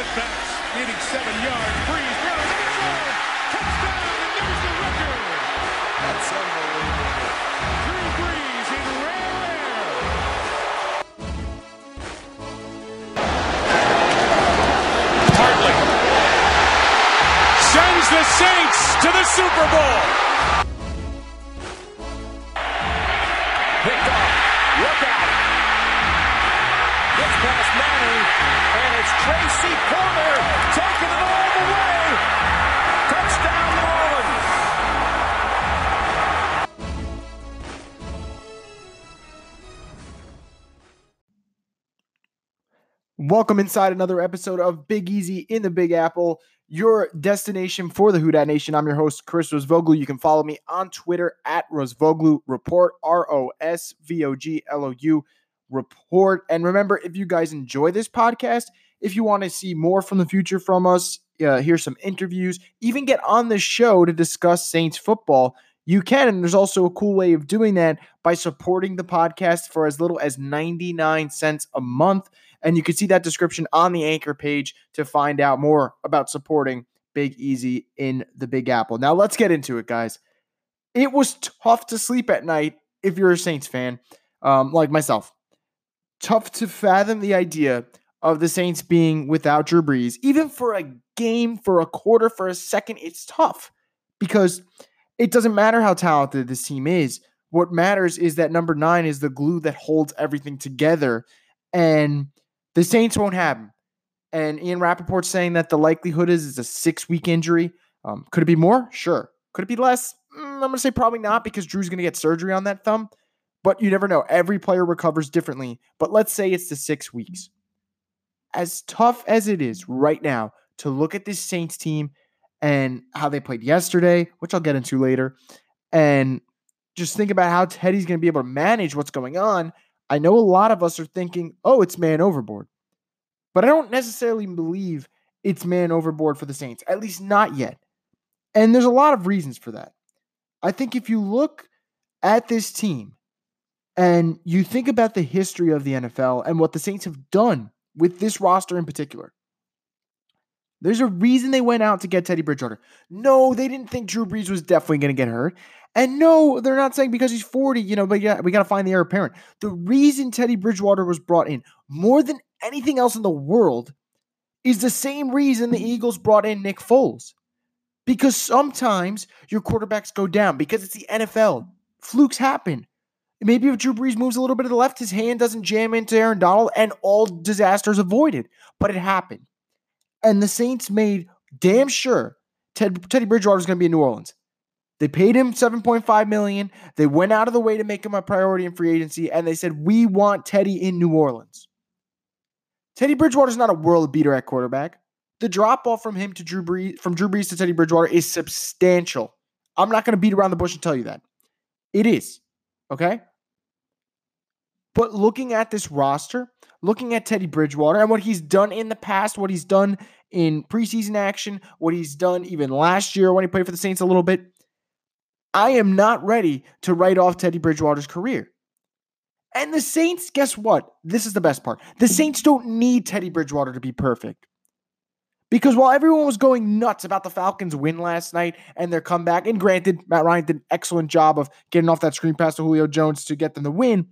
Putbacks needing seven yards. Brees throws zone. Touchdown, and there's the record. That's unbelievable. Drew Brees in rare air. Hartley sends the Saints to the Super Bowl. Welcome inside another episode of Big Easy in the Big Apple, your destination for the Who Dat Nation. I'm your host, Chris Rosvoglou. You can follow me on Twitter at Rosvoglou Report, R O S V O G L O U Report. And remember, if you guys enjoy this podcast, if you want to see more from the future from us, uh, hear some interviews, even get on the show to discuss Saints football, you can. And there's also a cool way of doing that by supporting the podcast for as little as 99 cents a month. And you can see that description on the anchor page to find out more about supporting Big Easy in the Big Apple. Now, let's get into it, guys. It was tough to sleep at night if you're a Saints fan, um, like myself. Tough to fathom the idea of the Saints being without Drew Brees, even for a game, for a quarter, for a second. It's tough because it doesn't matter how talented this team is. What matters is that number nine is the glue that holds everything together. And the Saints won't have him. And Ian Rapoport's saying that the likelihood is it's a six week injury. Um, could it be more? Sure. Could it be less? Mm, I'm going to say probably not because Drew's going to get surgery on that thumb. But you never know. Every player recovers differently. But let's say it's the six weeks. As tough as it is right now to look at this Saints team and how they played yesterday, which I'll get into later, and just think about how Teddy's going to be able to manage what's going on. I know a lot of us are thinking, oh, it's man overboard. But I don't necessarily believe it's man overboard for the Saints, at least not yet. And there's a lot of reasons for that. I think if you look at this team and you think about the history of the NFL and what the Saints have done with this roster in particular, there's a reason they went out to get Teddy Bridgewater. No, they didn't think Drew Brees was definitely going to get hurt. And no, they're not saying because he's 40, you know, but yeah, we got to find the heir apparent. The reason Teddy Bridgewater was brought in more than anything else in the world is the same reason the Eagles brought in Nick Foles. Because sometimes your quarterbacks go down because it's the NFL. Flukes happen. Maybe if Drew Brees moves a little bit to the left, his hand doesn't jam into Aaron Donald and all disasters avoided. But it happened. And the Saints made damn sure Ted, Teddy Bridgewater is going to be in New Orleans. They paid him 7.5 million. They went out of the way to make him a priority in free agency, and they said, We want Teddy in New Orleans. Teddy Bridgewater is not a world beater at quarterback. The drop off from him to Drew Brees, from Drew Brees to Teddy Bridgewater is substantial. I'm not going to beat around the bush and tell you that. It is. Okay? But looking at this roster, looking at Teddy Bridgewater and what he's done in the past, what he's done in preseason action, what he's done even last year when he played for the Saints a little bit, I am not ready to write off Teddy Bridgewater's career. And the Saints, guess what? This is the best part. The Saints don't need Teddy Bridgewater to be perfect. Because while everyone was going nuts about the Falcons' win last night and their comeback, and granted, Matt Ryan did an excellent job of getting off that screen pass to Julio Jones to get them the win,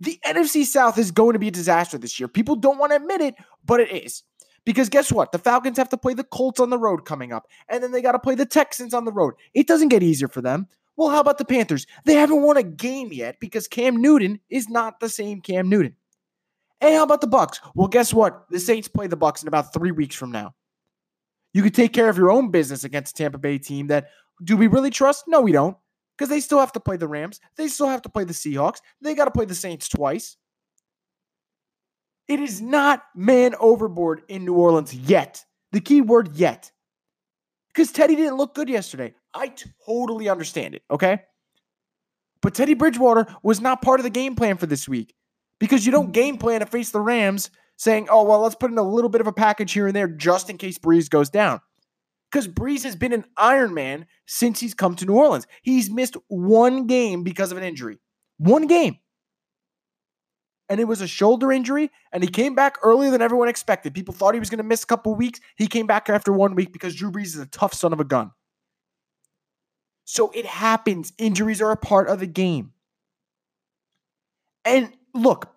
the NFC South is going to be a disaster this year. People don't want to admit it, but it is. Because guess what? The Falcons have to play the Colts on the road coming up, and then they got to play the Texans on the road. It doesn't get easier for them. Well, how about the Panthers? They haven't won a game yet because Cam Newton is not the same Cam Newton. And how about the Bucks? Well, guess what? The Saints play the Bucks in about three weeks from now. You could take care of your own business against a Tampa Bay team that do we really trust? No, we don't. Because they still have to play the Rams. They still have to play the Seahawks. They got to play the Saints twice. It is not man overboard in New Orleans yet. The key word yet. Because Teddy didn't look good yesterday. I totally understand it, okay? But Teddy Bridgewater was not part of the game plan for this week. Because you don't game plan to face the Rams saying, oh, well, let's put in a little bit of a package here and there just in case Brees goes down. Because Brees has been an Iron Man since he's come to New Orleans. He's missed one game because of an injury. One game. and it was a shoulder injury, and he came back earlier than everyone expected. People thought he was going to miss a couple weeks. He came back after one week because Drew Brees is a tough son of a gun. So it happens. Injuries are a part of the game. And look,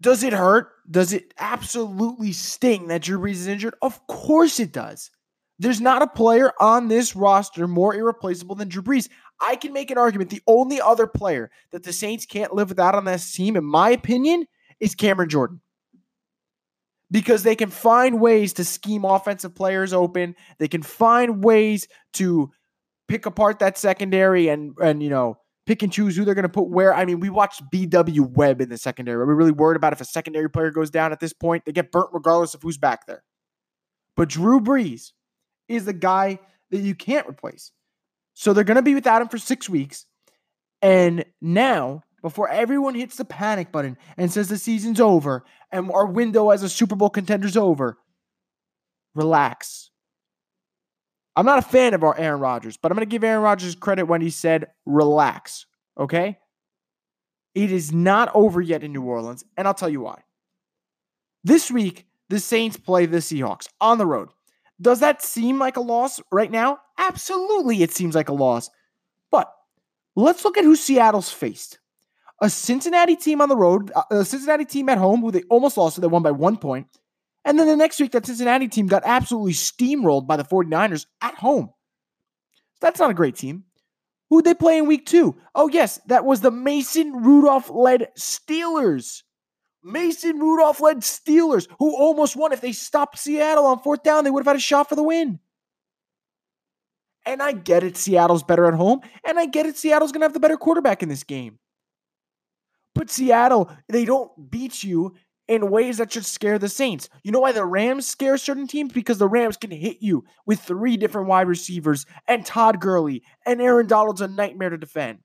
does it hurt? Does it absolutely sting that Drew Brees is injured? Of course it does. There's not a player on this roster more irreplaceable than Drew Brees. I can make an argument. The only other player that the Saints can't live without on this team, in my opinion, is Cameron Jordan. Because they can find ways to scheme offensive players open. They can find ways to pick apart that secondary and and you know pick and choose who they're going to put where. I mean, we watched BW Webb in the secondary. Are we really worried about if a secondary player goes down at this point? They get burnt regardless of who's back there. But Drew Brees is the guy that you can't replace. So they're going to be without him for six weeks. And now, before everyone hits the panic button and says the season's over and our window as a Super Bowl contender's over, relax. I'm not a fan of our Aaron Rodgers, but I'm going to give Aaron Rodgers credit when he said, relax. Okay? It is not over yet in New Orleans, and I'll tell you why. This week, the Saints play the Seahawks on the road. Does that seem like a loss right now? Absolutely, it seems like a loss. But let's look at who Seattle's faced. A Cincinnati team on the road, uh, a Cincinnati team at home who they almost lost, so they won by one point. And then the next week, that Cincinnati team got absolutely steamrolled by the 49ers at home. That's not a great team. Who'd they play in week two? Oh, yes, that was the Mason Rudolph led Steelers. Mason Rudolph led Steelers, who almost won. If they stopped Seattle on fourth down, they would have had a shot for the win. And I get it, Seattle's better at home. And I get it, Seattle's going to have the better quarterback in this game. But Seattle, they don't beat you in ways that should scare the Saints. You know why the Rams scare certain teams? Because the Rams can hit you with three different wide receivers and Todd Gurley and Aaron Donald's a nightmare to defend.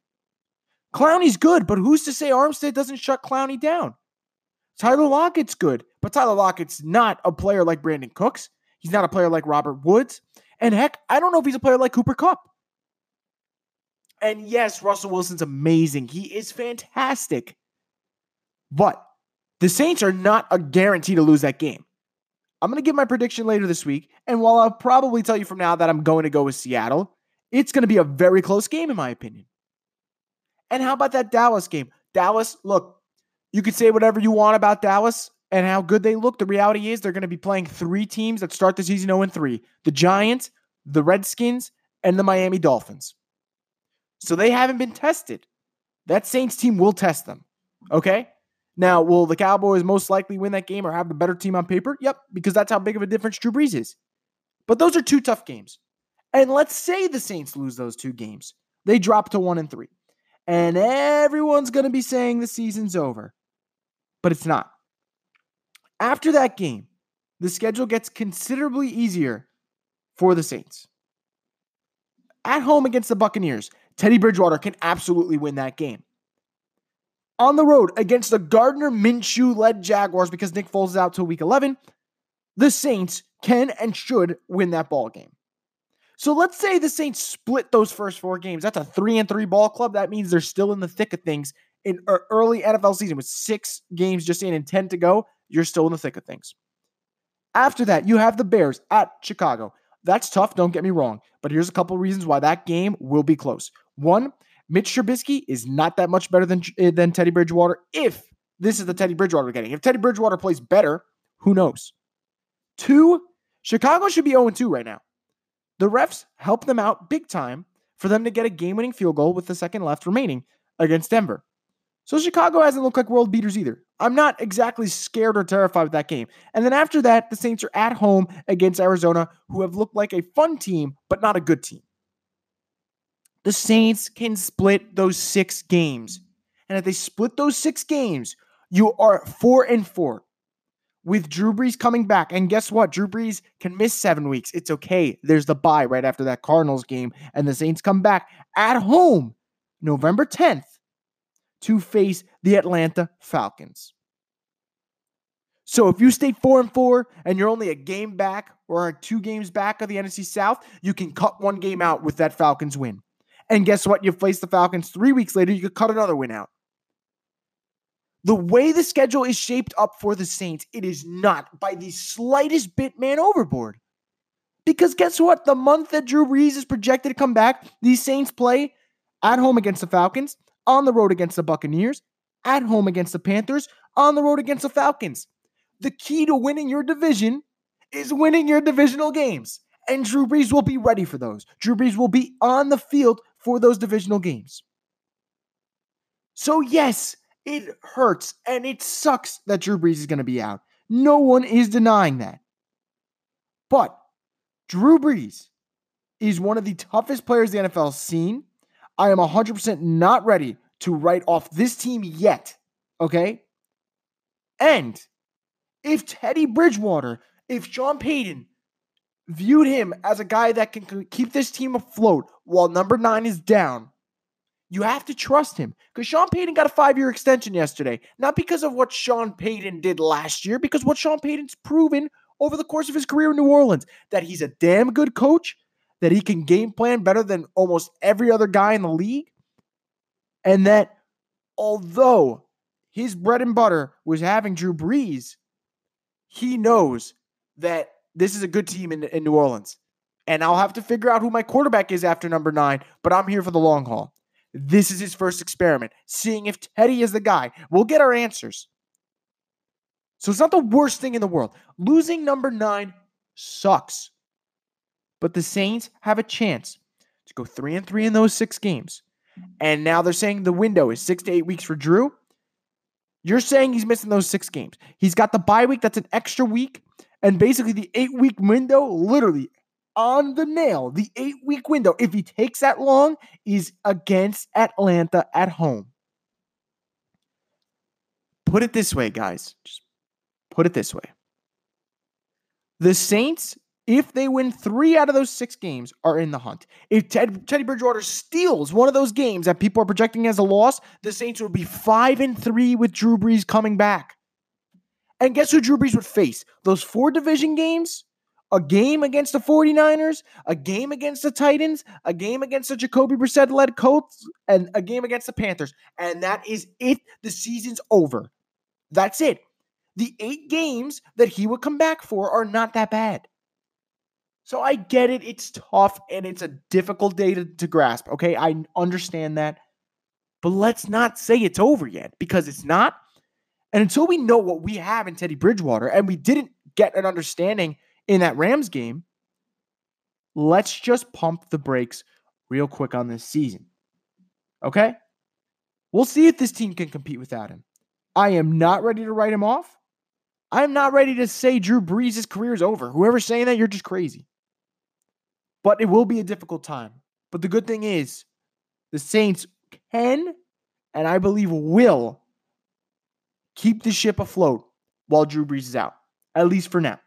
Clowney's good, but who's to say Armstead doesn't shut Clowney down? Tyler Lockett's good, but Tyler Lockett's not a player like Brandin Cooks. He's not a player like Robert Woods. And heck, I don't know if he's a player like Cooper Kupp. And yes, Russell Wilson's amazing. He is fantastic. But the Saints are not a guarantee to lose that game. I'm going to give my prediction later this week. And while I'll probably tell you from now that I'm going to go with Seattle, it's going to be a very close game, in my opinion. And how about that Dallas game? Dallas, look, you could say whatever you want about Dallas and how good they look. The reality is they're going to be playing three teams that start the season 0 3 the Giants, the Redskins, and the Miami Dolphins. So they haven't been tested. That Saints team will test them. Okay? Now, will the Cowboys most likely win that game or have the better team on paper? Yep, because that's how big of a difference Drew Brees is. But those are two tough games. And let's say the Saints lose those two games. They drop to one and three. And everyone's going to be saying the season's over but it's not. After that game, the schedule gets considerably easier for the Saints. At home against the Buccaneers, Teddy Bridgewater can absolutely win that game. On the road against the Gardner Minshew led Jaguars because Nick Foles is out till week 11, the Saints can and should win that ball game. So let's say the Saints split those first four games. That's a 3 and 3 ball club. That means they're still in the thick of things in early NFL season with six games just in and 10 to go, you're still in the thick of things. After that, you have the Bears at Chicago. That's tough, don't get me wrong. But here's a couple reasons why that game will be close. One, Mitch Trubisky is not that much better than, eh, than Teddy Bridgewater if this is the Teddy Bridgewater we're getting. If Teddy Bridgewater plays better, who knows? Two, Chicago should be 0 2 right now. The refs help them out big time for them to get a game winning field goal with the second left remaining against Denver. So Chicago hasn't looked like world beaters either. I'm not exactly scared or terrified with that game. And then after that, the Saints are at home against Arizona, who have looked like a fun team, but not a good team. The Saints can split those six games. And if they split those six games, you are four and four with Drew Brees coming back. And guess what? Drew Brees can miss seven weeks. It's okay. There's the bye right after that Cardinals game. And the Saints come back at home November 10th to face the Atlanta Falcons. So if you stay four and four and you're only a game back or two games back of the NFC South, you can cut one game out with that Falcons win. And guess what? You face the Falcons three weeks later, you could cut another win out. The way the schedule is shaped up for the Saints, it is not by the slightest bit man overboard. Because guess what? The month that Drew Brees is projected to come back, these Saints play at home against the Falcons, on the road against the Buccaneers, at home against the Panthers, on the road against the Falcons. The key to winning your division is winning your divisional games. And Drew Brees will be ready for those. Drew Brees will be on the field for those divisional games. So, yes, it hurts and it sucks that Drew Brees is going to be out. No one is denying that. But Drew Brees is one of the toughest players the NFL has seen. I am 100% not ready to write off this team yet. Okay? And if Teddy Bridgewater, if Sean Payton viewed him as a guy that can keep this team afloat while number nine is down, you have to trust him because Sean Payton got a five year extension yesterday. Not because of what Sean Payton did last year, because what Sean Payton's proven over the course of his career in New Orleans that he's a damn good coach, that he can game plan better than almost every other guy in the league, and that although his bread and butter was having Drew Brees, he knows that this is a good team in, in New Orleans. And I'll have to figure out who my quarterback is after number nine, but I'm here for the long haul. This is his first experiment, seeing if Teddy is the guy. We'll get our answers. So it's not the worst thing in the world. Losing number nine sucks. But the Saints have a chance to go three and three in those six games. And now they're saying the window is six to eight weeks for Drew. You're saying he's missing those six games. He's got the bye week, that's an extra week. And basically, the eight week window literally on the nail. The eight week window, if he takes that long, is against Atlanta at home. Put it this way, guys. Just put it this way. The Saints, if they win three out of those six games, are in the hunt. If Ted, Teddy Bridgewater steals one of those games that people are projecting as a loss, the Saints would be five and three with Drew Brees coming back. And guess who Drew Brees would face? Those four division games a game against the 49ers, a game against the Titans, a game against the Jacoby Brissett led Colts, and a game against the Panthers. And that is it. The season's over. That's it. The eight games that he would come back for are not that bad. So I get it. It's tough and it's a difficult day to, to grasp. Okay. I understand that. But let's not say it's over yet because it's not. And until we know what we have in Teddy Bridgewater, and we didn't get an understanding in that Rams game, let's just pump the brakes real quick on this season. Okay? We'll see if this team can compete without him. I am not ready to write him off. I'm not ready to say Drew Brees' career is over. Whoever's saying that, you're just crazy. But it will be a difficult time. But the good thing is, the Saints can and I believe will keep the ship afloat while Drew Brees is out, at least for now.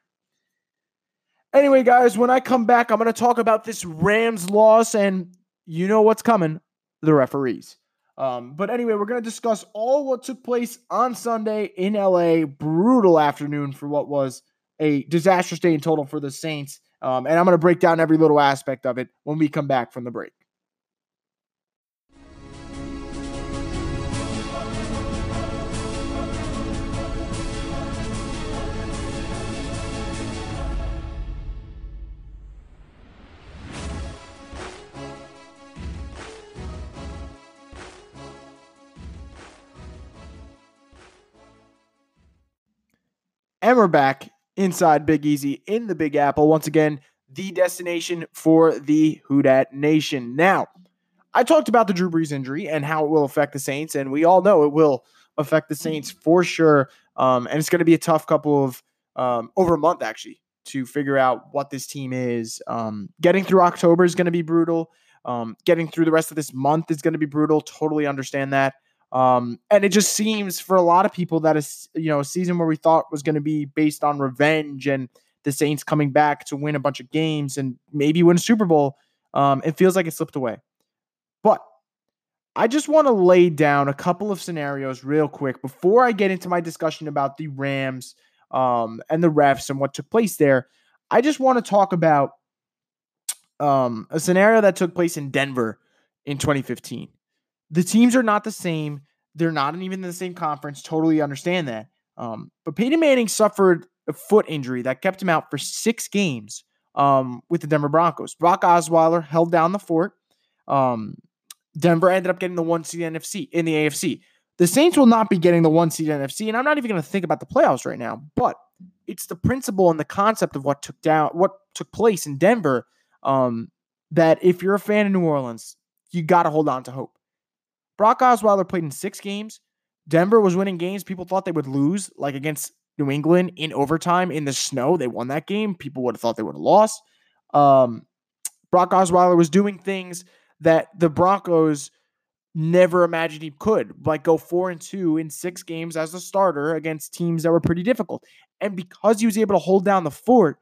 Anyway, guys, when I come back, I'm going to talk about this Rams loss, and you know what's coming the referees. Um, but anyway, we're going to discuss all what took place on Sunday in LA. Brutal afternoon for what was a disastrous day in total for the Saints. Um, and I'm going to break down every little aspect of it when we come back from the break. And we're back inside Big Easy in the Big Apple. Once again, the destination for the Who Dat Nation. Now, I talked about the Drew Brees injury and how it will affect the Saints, and we all know it will affect the Saints for sure. Um, and it's going to be a tough couple of um, over a month actually to figure out what this team is. Um, getting through October is going to be brutal. Um, getting through the rest of this month is going to be brutal. Totally understand that. Um, and it just seems for a lot of people that is you know a season where we thought was going to be based on revenge and the Saints coming back to win a bunch of games and maybe win a Super Bowl. Um, it feels like it slipped away. But I just want to lay down a couple of scenarios real quick before I get into my discussion about the Rams um, and the refs and what took place there. I just want to talk about um, a scenario that took place in Denver in 2015. The teams are not the same. they're not even in the same conference. Totally understand that. Um, but Peyton Manning suffered a foot injury that kept him out for six games um, with the Denver Broncos. Brock Osweiler held down the fort. Um, Denver ended up getting the one seed NFC in the AFC. The Saints will not be getting the one seed NFC, and I'm not even going to think about the playoffs right now. But it's the principle and the concept of what took down, what took place in Denver. Um, that if you're a fan of New Orleans, you got to hold on to hope. Brock Osweiler played in six games. Denver was winning games people thought they would lose, like against New England in overtime in the snow. They won that game. People would have thought they would have lost. Um, Brock Osweiler was doing things that the Broncos never imagined he could, like go four and two in six games as a starter against teams that were pretty difficult. And because he was able to hold down the fort,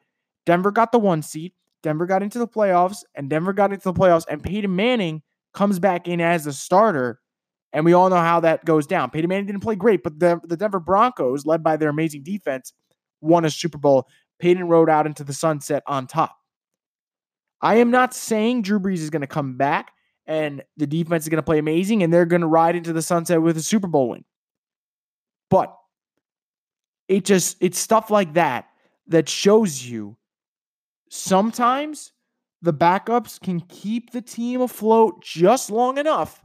Denver got the one seed. Denver got into the playoffs, and Denver got into the playoffs, and Peyton Manning comes back in as a starter and we all know how that goes down. Peyton Manning didn't play great, but the, the Denver Broncos, led by their amazing defense, won a Super Bowl. Peyton rode out into the sunset on top. I am not saying Drew Brees is going to come back and the defense is going to play amazing and they're going to ride into the sunset with a Super Bowl win. But it just, it's stuff like that that shows you sometimes the backups can keep the team afloat just long enough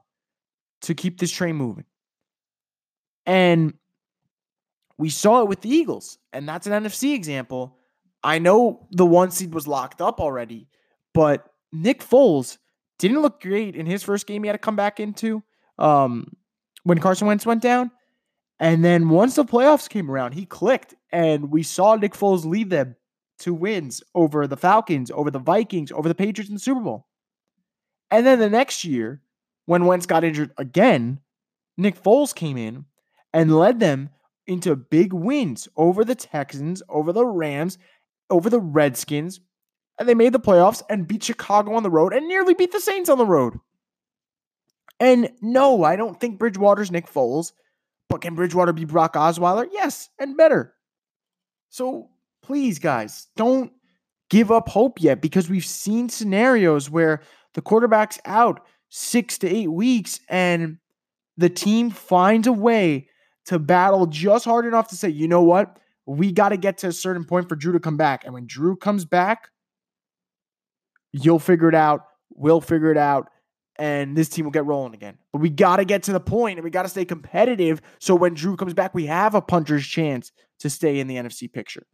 to keep this train moving. And we saw it with the Eagles, and that's an NFC example. I know the one seed was locked up already, but Nick Foles didn't look great in his first game he had to come back into um, when Carson Wentz went down. And then once the playoffs came around, he clicked, and we saw Nick Foles lead them to wins over the Falcons, over the Vikings, over the Patriots in the Super Bowl. And then the next year, when Wentz got injured again, Nick Foles came in and led them into big wins over the Texans, over the Rams, over the Redskins, and they made the playoffs and beat Chicago on the road and nearly beat the Saints on the road. And no, I don't think Bridgewater's Nick Foles, but can Bridgewater be Brock Osweiler? Yes, and better. So please, guys, don't give up hope yet because we've seen scenarios where the quarterback's out six to eight weeks, and the team finds a way to battle just hard enough to say, you know what? We got to get to a certain point for Drew to come back. And when Drew comes back, you'll figure it out. We'll figure it out. And this team will get rolling again. But we got to get to the point and we got to stay competitive. So when Drew comes back, we have a puncher's chance to stay in the NFC picture.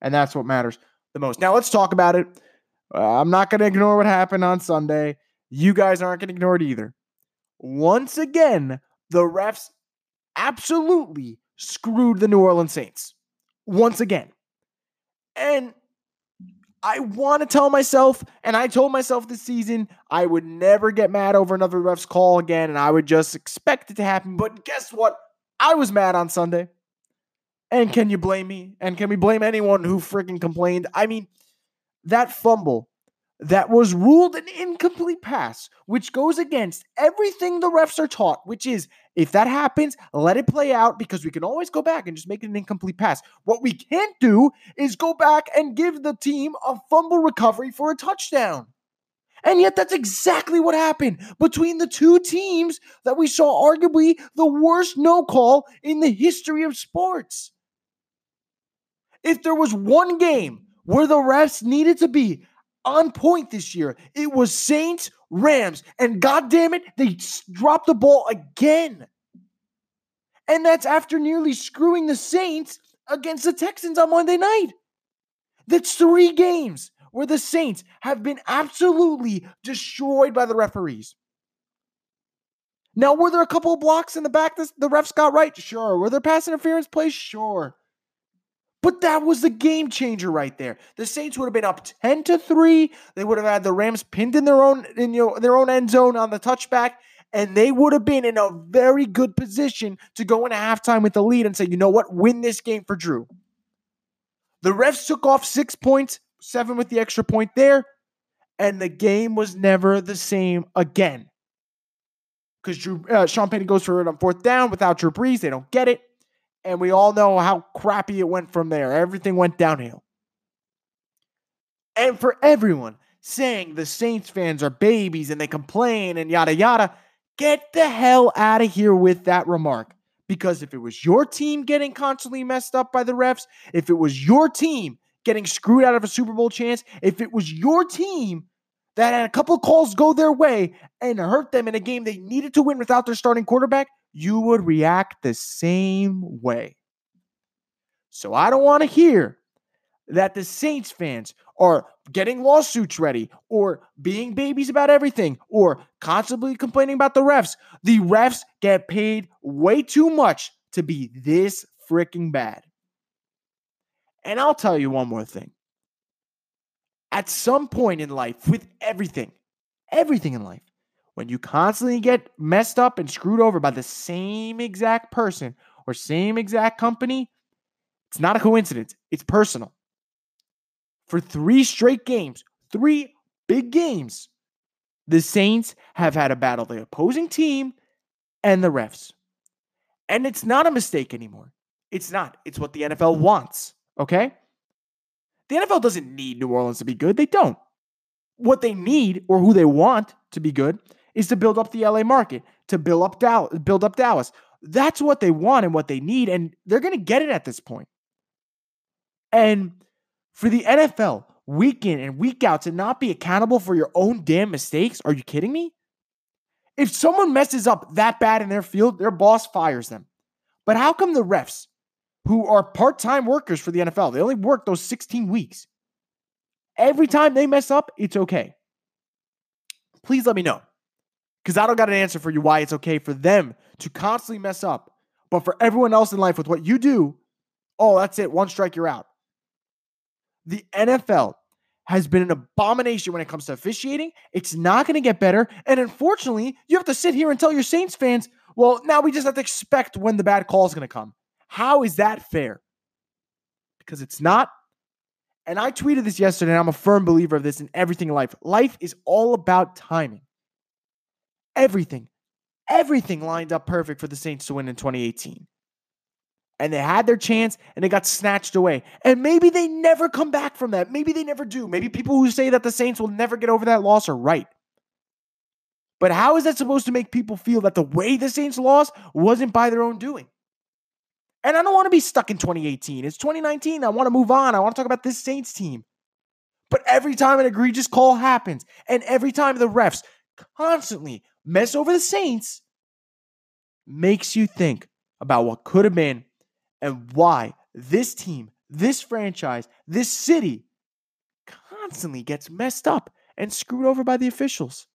And that's what matters the most. Now, let's talk about it. Uh, I'm not going to ignore what happened on Sunday. You guys aren't going to ignore it either. Once again, the refs absolutely screwed the New Orleans Saints. Once again. And I want to tell myself, and I told myself this season, I would never get mad over another ref's call again, and I would just expect it to happen. But guess what? I was mad on Sunday. And can you blame me? And can we blame anyone who freaking complained? I mean, that fumble that was ruled an incomplete pass, which goes against everything the refs are taught, which is if that happens, let it play out because we can always go back and just make it an incomplete pass. What we can't do is go back and give the team a fumble recovery for a touchdown. And yet, that's exactly what happened between the two teams that we saw arguably the worst no call in the history of sports. If there was one game where the refs needed to be on point this year. It was Saints, Rams, and God damn it, they dropped the ball again. And that's after nearly screwing the Saints against the Texans on Monday night. That's three games where the Saints have been absolutely destroyed by the referees. Now, were there a couple of blocks in the back that the refs got right? Sure. Were there pass interference plays? Sure. But that was the game changer right there. The Saints would have been up 10 to 3. They would have had the Rams pinned in their own in their own end zone on the touchback and they would have been in a very good position to go into halftime with the lead and say, "You know what? Win this game for Drew." The refs took off 6 points, 7 with the extra point there, and the game was never the same again. Cuz uh, Sean Payton goes for it on fourth down without Drew Brees, they don't get it. And we all know how crappy it went from there. Everything went downhill. And for everyone saying the Saints fans are babies and they complain and yada yada, Get the hell out of here with that remark. Because if it was your team getting constantly messed up by the refs, if it was your team getting screwed out of a Super Bowl chance, if it was your team that had a couple calls go their way and hurt them in a game they needed to win without their starting quarterback, you would react the same way. So I don't want to hear that the Saints fans are getting lawsuits ready or being babies about everything or constantly complaining about the refs. The refs get paid way too much to be this freaking bad. And I'll tell you one more thing. At some point in life, with everything, everything in life, when you constantly get messed up and screwed over by the same exact person or same exact company, it's not a coincidence. It's personal for three straight games, three big games, the Saints have had a battle the opposing team and the refs. And it's not a mistake anymore. It's not. It's what the NFL wants. Okay? The NFL doesn't need New Orleans to be good. They don't. What they need or who they want to be good is to build up the LA market, to build up Dallas, build up Dallas. That's what they want and what they need and they're going to get it at this point. And for the NFL, week in and week out, to not be accountable for your own damn mistakes, are you kidding me? If someone messes up that bad in their field, their boss fires them. But how come the refs, who are part time workers for the NFL, they only work those 16 weeks, every time they mess up, it's okay? Please let me know. Because I don't got an answer for you why it's okay for them to constantly mess up. But for everyone else in life with what you do, oh, that's it. One strike, you're out. The NFL has been an abomination when it comes to officiating. It's not going to get better. And unfortunately, you have to sit here and tell your Saints fans, well, now we just have to expect when the bad call is going to come. How is that fair? Because it's not. And I tweeted this yesterday, and I'm a firm believer of this in everything in life. Life is all about timing. Everything, everything lined up perfect for the Saints to win in 2018 and they had their chance and they got snatched away. And maybe they never come back from that. Maybe they never do. Maybe people who say that the Saints will never get over that loss are right. But how is that supposed to make people feel that the way the Saints lost wasn't by their own doing? And I don't want to be stuck in 2018. It's 2019. I want to move on. I want to talk about this Saints team. But every time an egregious call happens, and every time the refs constantly mess over the Saints, makes you think about what could have been and why this team, this franchise, this city constantly gets messed up and screwed over by the officials.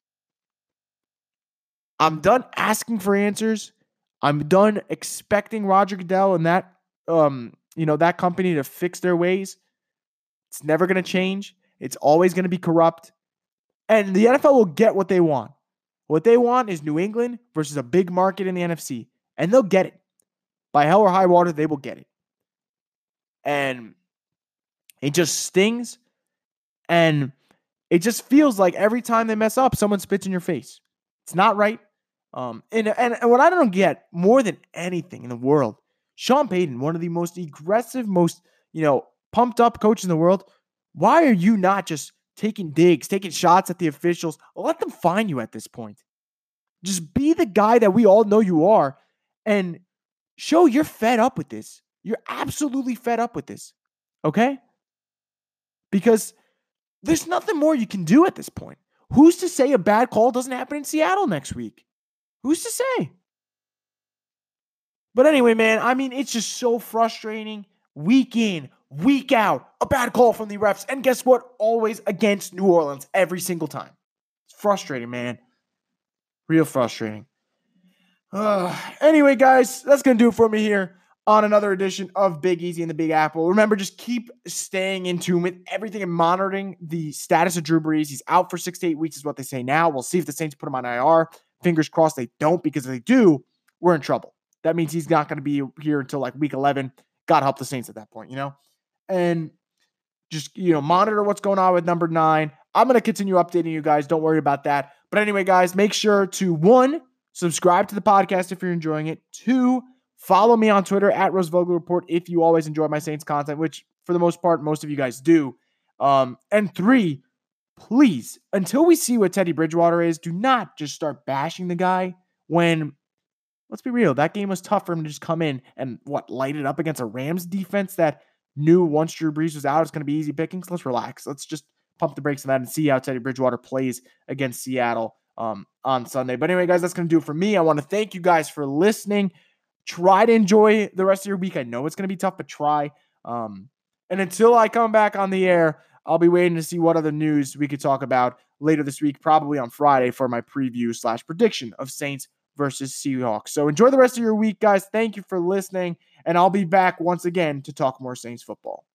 I'm done asking for answers. I'm done expecting Roger Goodell and that um, you know, that company to fix their ways. It's never going to change. It's always going to be corrupt. And the NFL will get what they want. What they want is New England versus a big market in the NFC, and they'll get it by hell or high water, they will get it. And it just stings. And it just feels like every time they mess up, someone spits in your face. It's not right. Um, and, and, and what I don't get more than anything in the world, Sean Payton, one of the most aggressive, most, you know, pumped up coaches in the world. Why are you not just taking digs, taking shots at the officials? Let them find you at this point. Just be the guy that we all know you are and show you're fed up with this. You're absolutely fed up with this. Okay? Because there's nothing more you can do at this point. Who's to say a bad call doesn't happen in Seattle next week? Who's to say? But anyway, man, I mean, it's just so frustrating. Week in, week out, a bad call from the refs. And guess what? Always against New Orleans every single time. It's frustrating, man. Real frustrating. Uh, anyway, guys, that's going to do it for me here on another edition of Big Easy and the Big Apple. Remember, just keep staying in tune with everything and monitoring the status of Drew Brees. He's out for six to eight weeks, is what they say now. We'll see if the Saints put him on IR. Fingers crossed they don't, because if they do, we're in trouble. That means he's not going to be here until like week 11. God help the Saints at that point, you know? And just, you know, monitor what's going on with number nine. I'm going to continue updating you guys. Don't worry about that. But anyway, guys, make sure to one, Subscribe to the podcast if you're enjoying it. Two, follow me on Twitter at Rosvoglou Report if you always enjoy my Saints content, which for the most part, most of you guys do. Um, and three, please, until we see what Teddy Bridgewater is, do not just start bashing the guy when let's be real, that game was tough for him to just come in and what light it up against a Rams defense that knew once Drew Brees was out, it's going to be easy pickings. Let's relax. Let's just pump the brakes on that and see how Teddy Bridgewater plays against Seattle um, on Sunday. But anyway, guys, that's going to do it for me. I want to thank you guys for listening. Try to enjoy the rest of your week. I know it's going to be tough, but try. Um, and until I come back on the air, I'll be waiting to see what other news we could talk about later this week, probably on Friday for my preview slash prediction of Saints versus Seahawks. So enjoy the rest of your week, guys. Thank you for listening, and I'll be back once again to talk more Saints football.